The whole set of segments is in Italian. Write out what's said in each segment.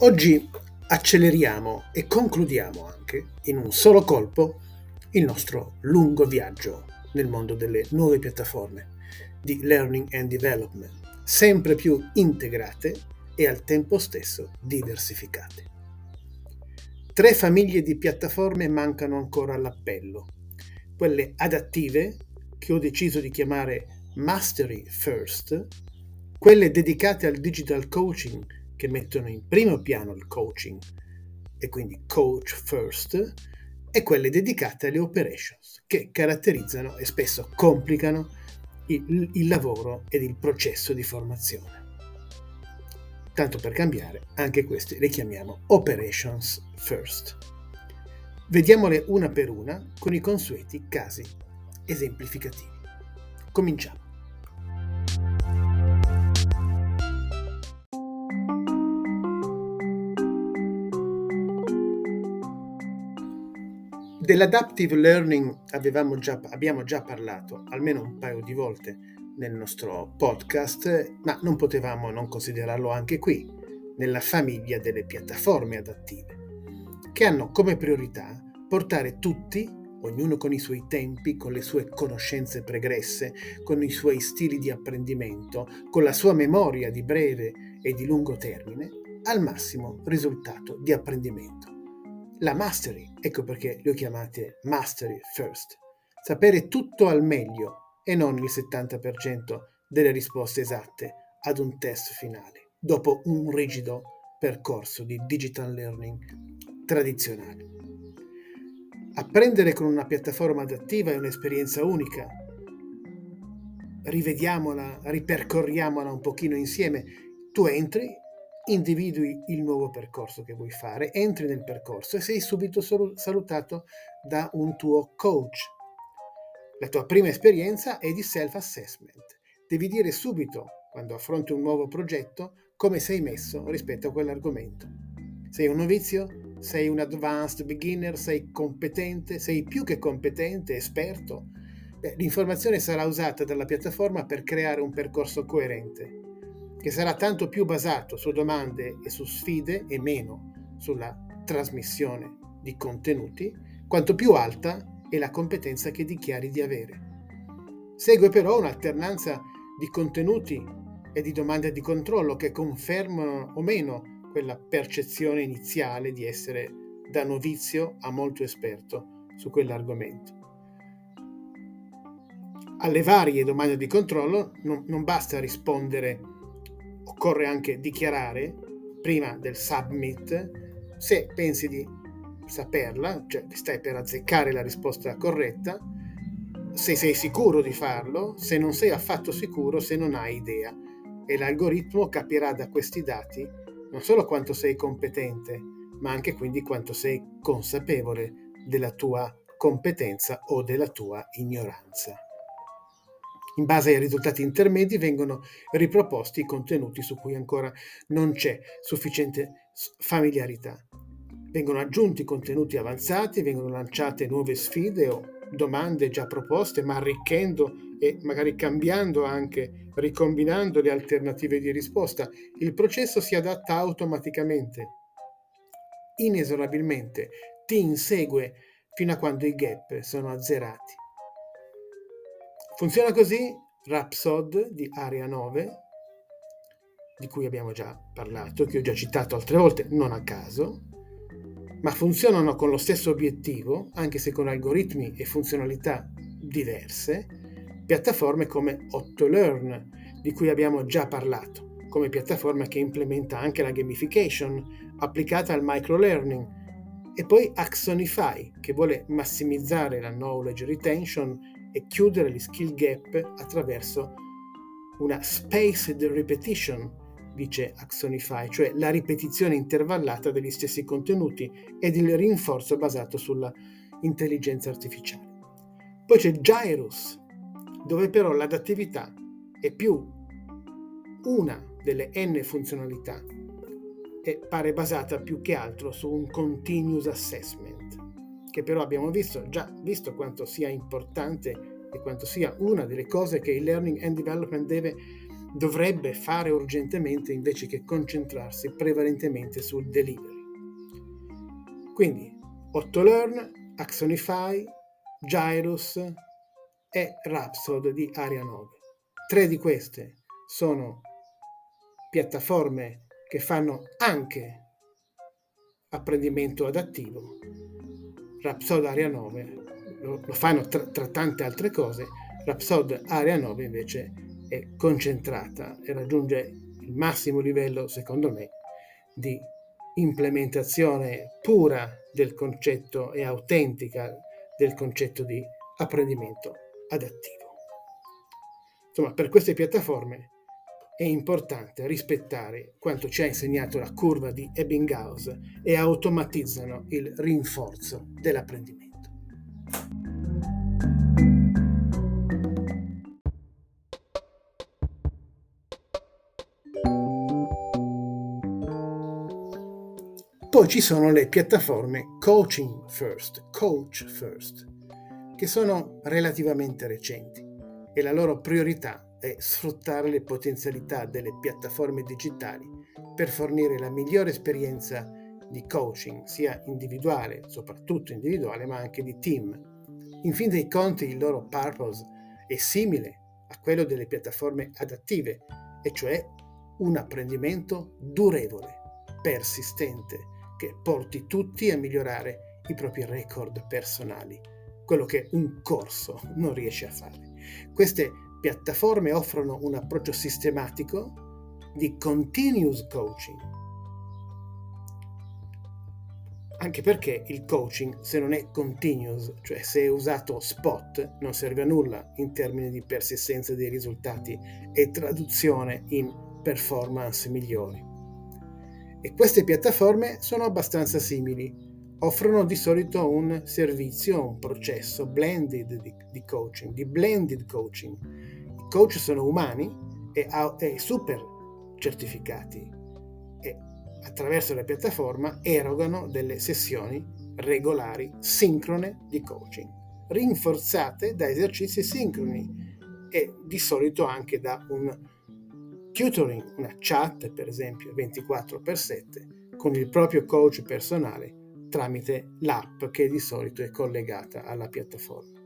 Oggi acceleriamo e concludiamo anche in un solo colpo il nostro lungo viaggio nel mondo delle nuove piattaforme di learning and development, sempre più integrate e al tempo stesso diversificate. Tre famiglie di piattaforme mancano ancora all'appello, quelle adattive che ho deciso di chiamare Mastery First, quelle dedicate al digital coaching che mettono in primo piano il coaching e quindi coach first e quelle dedicate alle operations che caratterizzano e spesso complicano il, il lavoro ed il processo di formazione. Tanto per cambiare, anche queste le chiamiamo operations first. Vediamole una per una con i consueti casi esemplificativi. Cominciamo. Dell'adaptive learning già, abbiamo già parlato almeno un paio di volte nel nostro podcast, ma non potevamo non considerarlo anche qui, nella famiglia delle piattaforme adattive, che hanno come priorità portare tutti, ognuno con i suoi tempi, con le sue conoscenze pregresse, con i suoi stili di apprendimento, con la sua memoria di breve e di lungo termine, al massimo risultato di apprendimento la mastery, ecco perché le ho chiamate mastery first. Sapere tutto al meglio e non il 70% delle risposte esatte ad un test finale, dopo un rigido percorso di digital learning tradizionale. Apprendere con una piattaforma adattiva è un'esperienza unica. Rivediamola, ripercorriamola un pochino insieme. Tu entri, individui il nuovo percorso che vuoi fare, entri nel percorso e sei subito salutato da un tuo coach. La tua prima esperienza è di self-assessment. Devi dire subito, quando affronti un nuovo progetto, come sei messo rispetto a quell'argomento. Sei un novizio? Sei un advanced beginner? Sei competente? Sei più che competente, esperto? L'informazione sarà usata dalla piattaforma per creare un percorso coerente che sarà tanto più basato su domande e su sfide e meno sulla trasmissione di contenuti, quanto più alta è la competenza che dichiari di avere. Segue però un'alternanza di contenuti e di domande di controllo che confermano o meno quella percezione iniziale di essere da novizio a molto esperto su quell'argomento. Alle varie domande di controllo non, non basta rispondere occorre anche dichiarare prima del submit se pensi di saperla, cioè stai per azzeccare la risposta corretta, se sei sicuro di farlo, se non sei affatto sicuro, se non hai idea. E l'algoritmo capirà da questi dati non solo quanto sei competente, ma anche quindi quanto sei consapevole della tua competenza o della tua ignoranza. In base ai risultati intermedi vengono riproposti i contenuti su cui ancora non c'è sufficiente familiarità. Vengono aggiunti contenuti avanzati, vengono lanciate nuove sfide o domande già proposte, ma arricchendo e magari cambiando anche, ricombinando le alternative di risposta. Il processo si adatta automaticamente, inesorabilmente, ti insegue fino a quando i gap sono azzerati. Funziona così Rhapsod di Area 9, di cui abbiamo già parlato, che ho già citato altre volte, non a caso, ma funzionano con lo stesso obiettivo, anche se con algoritmi e funzionalità diverse, piattaforme come 8learn, di cui abbiamo già parlato, come piattaforma che implementa anche la gamification applicata al microlearning, e poi Axonify, che vuole massimizzare la knowledge retention e chiudere gli skill gap attraverso una spaced repetition, dice Axonify, cioè la ripetizione intervallata degli stessi contenuti ed il rinforzo basato sulla intelligenza artificiale. Poi c'è Gyrus, dove però l'adattività è più una delle n funzionalità e pare basata più che altro su un continuous assessment che però abbiamo visto, già visto quanto sia importante e quanto sia una delle cose che il learning and development deve dovrebbe fare urgentemente invece che concentrarsi prevalentemente sul delivery. Quindi 8 Learn, Axonify, Gyrus e Rhapsod di Aria 9. Tre di queste sono piattaforme che fanno anche apprendimento adattivo. Rhapsod Aria 9 lo, lo fanno tra, tra, tante altre cose, Rhapsod Aria 9 invece è concentrata e raggiunge il massimo livello, secondo me, di implementazione pura del concetto e autentica del concetto di apprendimento adattivo. Insomma, per queste piattaforme è importante rispettare quanto ci ha insegnato la curva di Ebbinghaus e automatizzano il rinforzo dell'apprendimento. Poi ci sono le piattaforme Coaching First, Coach First, che sono relativamente recenti e la loro priorità è sfruttare le potenzialità delle piattaforme digitali per fornire la migliore esperienza di coaching, sia individuale, soprattutto individuale, ma anche di team. In fin dei conti il loro purpose è simile a quello delle piattaforme adattive, e cioè un apprendimento durevole, persistente, che porti tutti a migliorare i propri record personali, quello che un corso non riesce a fare. Queste piattaforme offrono un approccio sistematico di continuous coaching. Anche perché il coaching, se non è continuous, cioè se è usato spot, non serve a nulla in termini di persistenza dei risultati e traduzione in performance migliori. E queste piattaforme sono abbastanza simili, offrono di solito un servizio, un processo blended di, di coaching, di blended coaching. I coach sono umani e, e super certificati e attraverso la piattaforma erogano delle sessioni regolari, sincrone di coaching, rinforzate da esercizi sincroni e di solito anche da un tutoring, una chat per esempio 24x7 con il proprio coach personale tramite l'app che di solito è collegata alla piattaforma.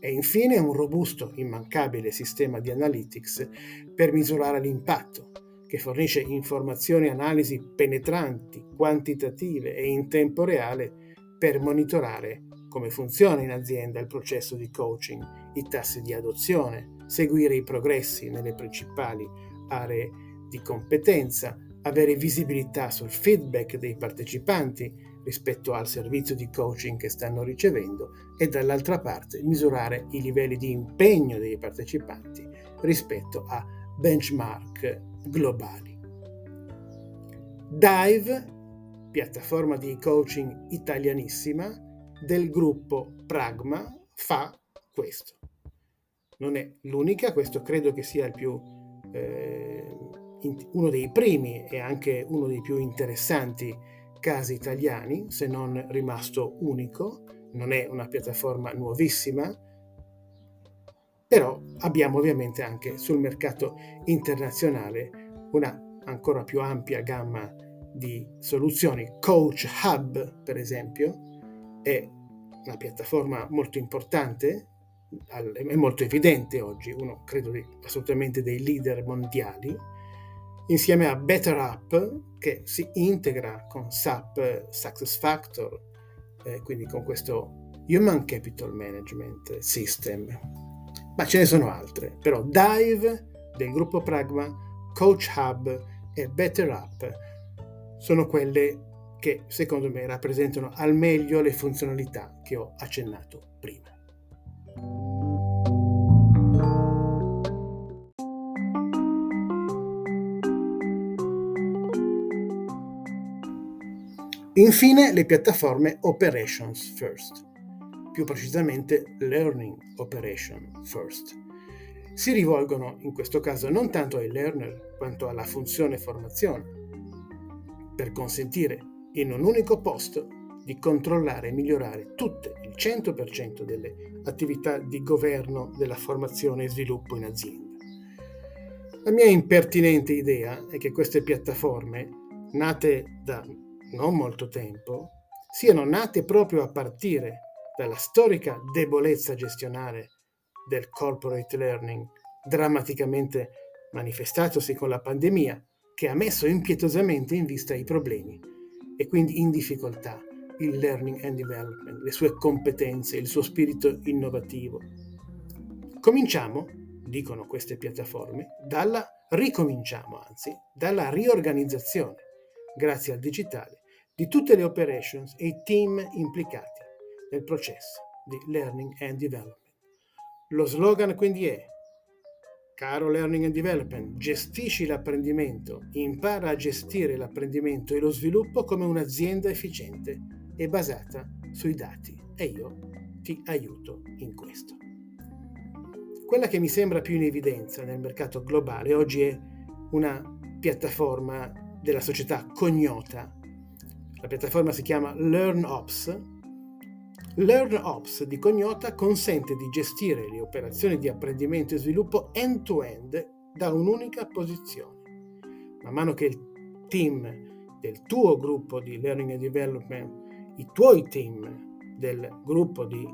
E infine un robusto, immancabile sistema di analytics per misurare l'impatto, che fornisce informazioni e analisi penetranti, quantitative e in tempo reale per monitorare come funziona in azienda il processo di coaching, i tassi di adozione, seguire i progressi nelle principali aree di competenza, avere visibilità sul feedback dei partecipanti rispetto al servizio di coaching che stanno ricevendo e dall'altra parte misurare i livelli di impegno dei partecipanti rispetto a benchmark globali. Dive, piattaforma di coaching italianissima del gruppo Pragma, fa questo. Non è l'unica, questo credo che sia più eh, uno dei primi e anche uno dei più interessanti casi italiani, se non rimasto unico. Non è una piattaforma nuovissima, però abbiamo ovviamente anche sul mercato internazionale una ancora più ampia gamma di soluzioni. Coach Hub, per esempio, è una piattaforma molto importante è molto evidente oggi, uno credo assolutamente dei leader mondiali, insieme a Better Up che si integra con SAP Success Factor, eh, quindi con questo Human Capital Management System. Ma ce ne sono altre, però Dive del gruppo Pragma, Coach Hub e Better Up sono quelle che secondo me rappresentano al meglio le funzionalità che ho accennato prima. Infine le piattaforme Operations First, più precisamente Learning Operation First. Si rivolgono in questo caso non tanto ai learner quanto alla funzione formazione, per consentire in un unico posto di controllare e migliorare tutte, il 100% delle attività di governo della formazione e sviluppo in azienda. La mia impertinente idea è che queste piattaforme, nate da non molto tempo, siano nate proprio a partire dalla storica debolezza gestionale del corporate learning, drammaticamente manifestatosi con la pandemia, che ha messo impietosamente in vista i problemi e quindi in difficoltà il learning and development, le sue competenze, il suo spirito innovativo. Cominciamo dicono queste piattaforme, dalla ricominciamo anzi, dalla riorganizzazione, grazie al digitale, di tutte le operations e i team implicati nel processo di learning and development. Lo slogan quindi è Caro Learning and Development, gestisci l'apprendimento, impara a gestire l'apprendimento e lo sviluppo come un'azienda efficiente e basata sui dati e io ti aiuto in questo. Quella che mi sembra più in evidenza nel mercato globale oggi è una piattaforma della società Cognota. La piattaforma si chiama LearnOps. LearnOps di Cognota consente di gestire le operazioni di apprendimento e sviluppo end-to-end da un'unica posizione. Man mano che il team del tuo gruppo di Learning and Development, i tuoi team del gruppo di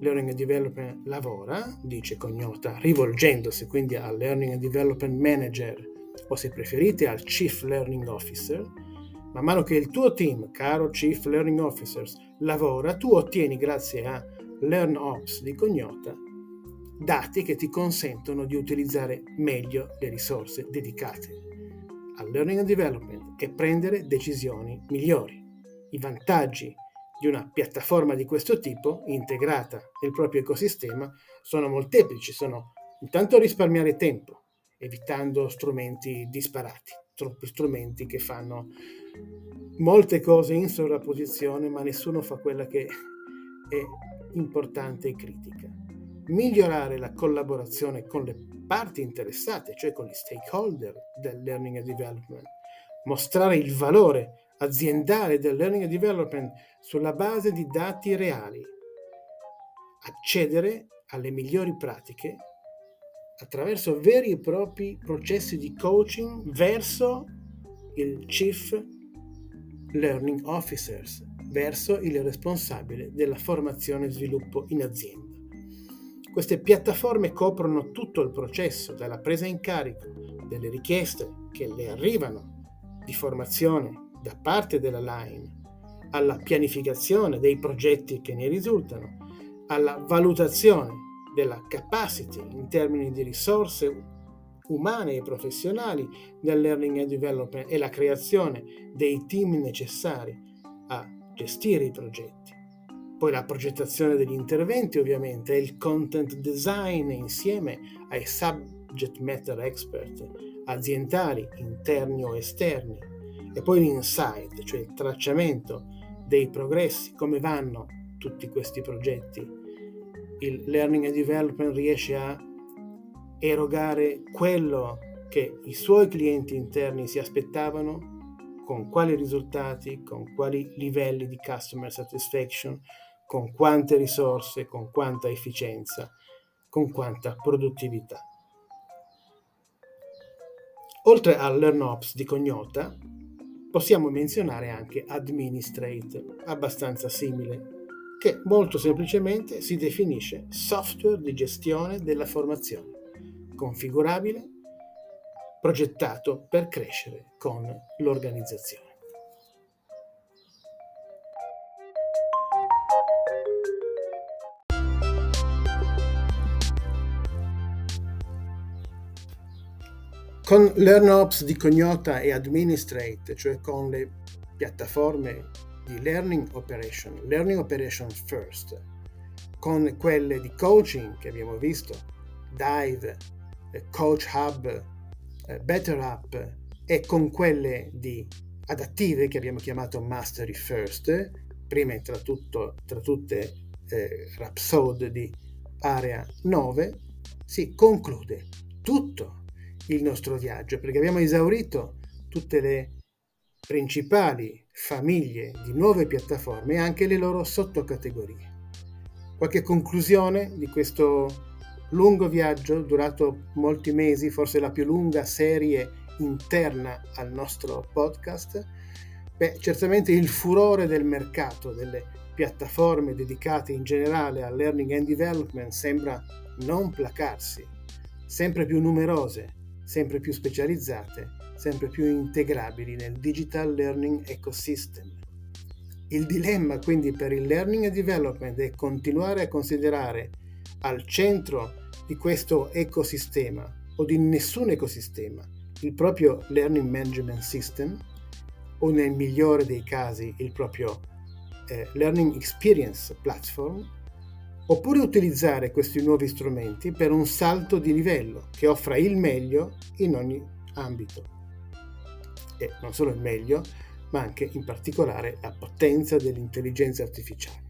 Learning and Development lavora, dice Cognota, rivolgendosi quindi al Learning and Development Manager o se preferite al Chief Learning Officer, man mano che il tuo team, caro Chief Learning Officers, lavora, tu ottieni grazie a LearnOps di Cognota dati che ti consentono di utilizzare meglio le risorse dedicate al Learning and Development e prendere decisioni migliori. I vantaggi di una piattaforma di questo tipo integrata nel proprio ecosistema sono molteplici, sono intanto risparmiare tempo, evitando strumenti disparati, troppi strumenti che fanno molte cose in sovrapposizione, ma nessuno fa quella che è importante e critica. Migliorare la collaborazione con le parti interessate, cioè con gli stakeholder del learning and development, mostrare il valore aziendale del learning and development sulla base di dati reali, accedere alle migliori pratiche attraverso veri e propri processi di coaching verso il Chief Learning Officers, verso il responsabile della formazione e sviluppo in azienda. Queste piattaforme coprono tutto il processo, dalla presa in carico delle richieste che le arrivano di formazione da parte della Line alla pianificazione dei progetti che ne risultano, alla valutazione della capacity in termini di risorse umane e professionali del learning and development e la creazione dei team necessari a gestire i progetti. Poi la progettazione degli interventi ovviamente e il content design insieme ai subject matter expert aziendali interni o esterni e poi l'insight, cioè il tracciamento dei progressi, come vanno tutti questi progetti. Il learning and development riesce a erogare quello che i suoi clienti interni si aspettavano, con quali risultati, con quali livelli di customer satisfaction, con quante risorse, con quanta efficienza, con quanta produttività. Oltre al LearnOps di Cognota, Possiamo menzionare anche Administrate, abbastanza simile, che molto semplicemente si definisce software di gestione della formazione, configurabile, progettato per crescere con l'organizzazione. Con LearnOps di Cognota e Administrate, cioè con le piattaforme di Learning Operation, Learning Operation First, con quelle di coaching che abbiamo visto, Dive, Coach Hub, eh, Better Up e con quelle di adattive che abbiamo chiamato Mastery First, prima tra, tutto, tra tutte eh, Rhapsody di Area 9, si conclude tutto il nostro viaggio, perché abbiamo esaurito tutte le principali famiglie di nuove piattaforme e anche le loro sottocategorie. Qualche conclusione di questo lungo viaggio durato molti mesi, forse la più lunga serie interna al nostro podcast, beh, certamente il furore del mercato, delle piattaforme dedicate in generale al learning and development sembra non placarsi, sempre più numerose, sempre più specializzate, sempre più integrabili nel digital learning ecosystem. Il dilemma quindi per il learning and development è continuare a considerare al centro di questo ecosistema o di nessun ecosistema. Il proprio learning management system o nel migliore dei casi il proprio eh, learning experience platform oppure utilizzare questi nuovi strumenti per un salto di livello che offra il meglio in ogni ambito. E non solo il meglio ma anche in particolare la potenza dell'intelligenza artificiale.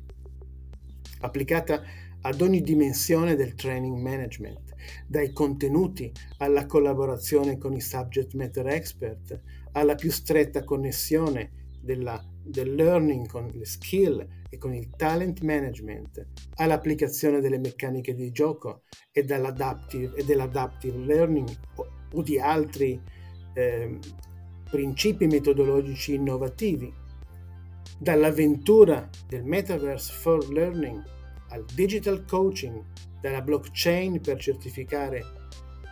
Applicata ad ogni dimensione del training management, dai contenuti alla collaborazione con i subject matter expert, alla più stretta connessione della, del learning con le skill e con il talent management, all'applicazione delle meccaniche di gioco e, dall'adaptive, e dell'adaptive learning o, o di altri eh, principi metodologici innovativi, dall'avventura del metaverse for learning al digital coaching, dalla blockchain per certificare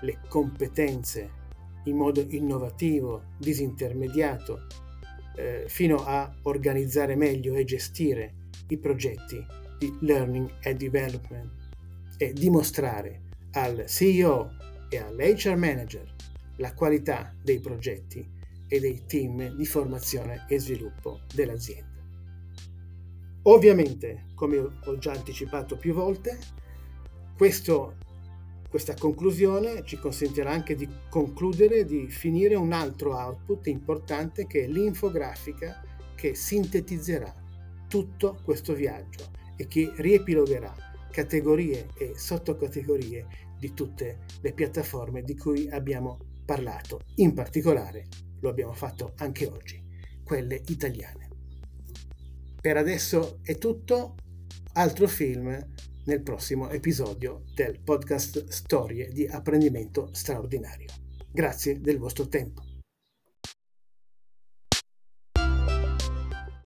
le competenze in modo innovativo, disintermediato, eh, fino a organizzare meglio e gestire i progetti di learning and development e dimostrare al CEO e all'HR manager la qualità dei progetti e dei team di formazione e sviluppo dell'azienda. Ovviamente, come ho già anticipato più volte, questo, questa conclusione ci consentirà anche di concludere, di finire un altro output importante che è l'infografica che sintetizzerà tutto questo viaggio e che riepilogherà categorie e sottocategorie di tutte le piattaforme di cui abbiamo parlato. In particolare lo abbiamo fatto anche oggi, quelle italiane. Per adesso è tutto, altro film nel prossimo episodio del podcast Storie di apprendimento straordinario. Grazie del vostro tempo.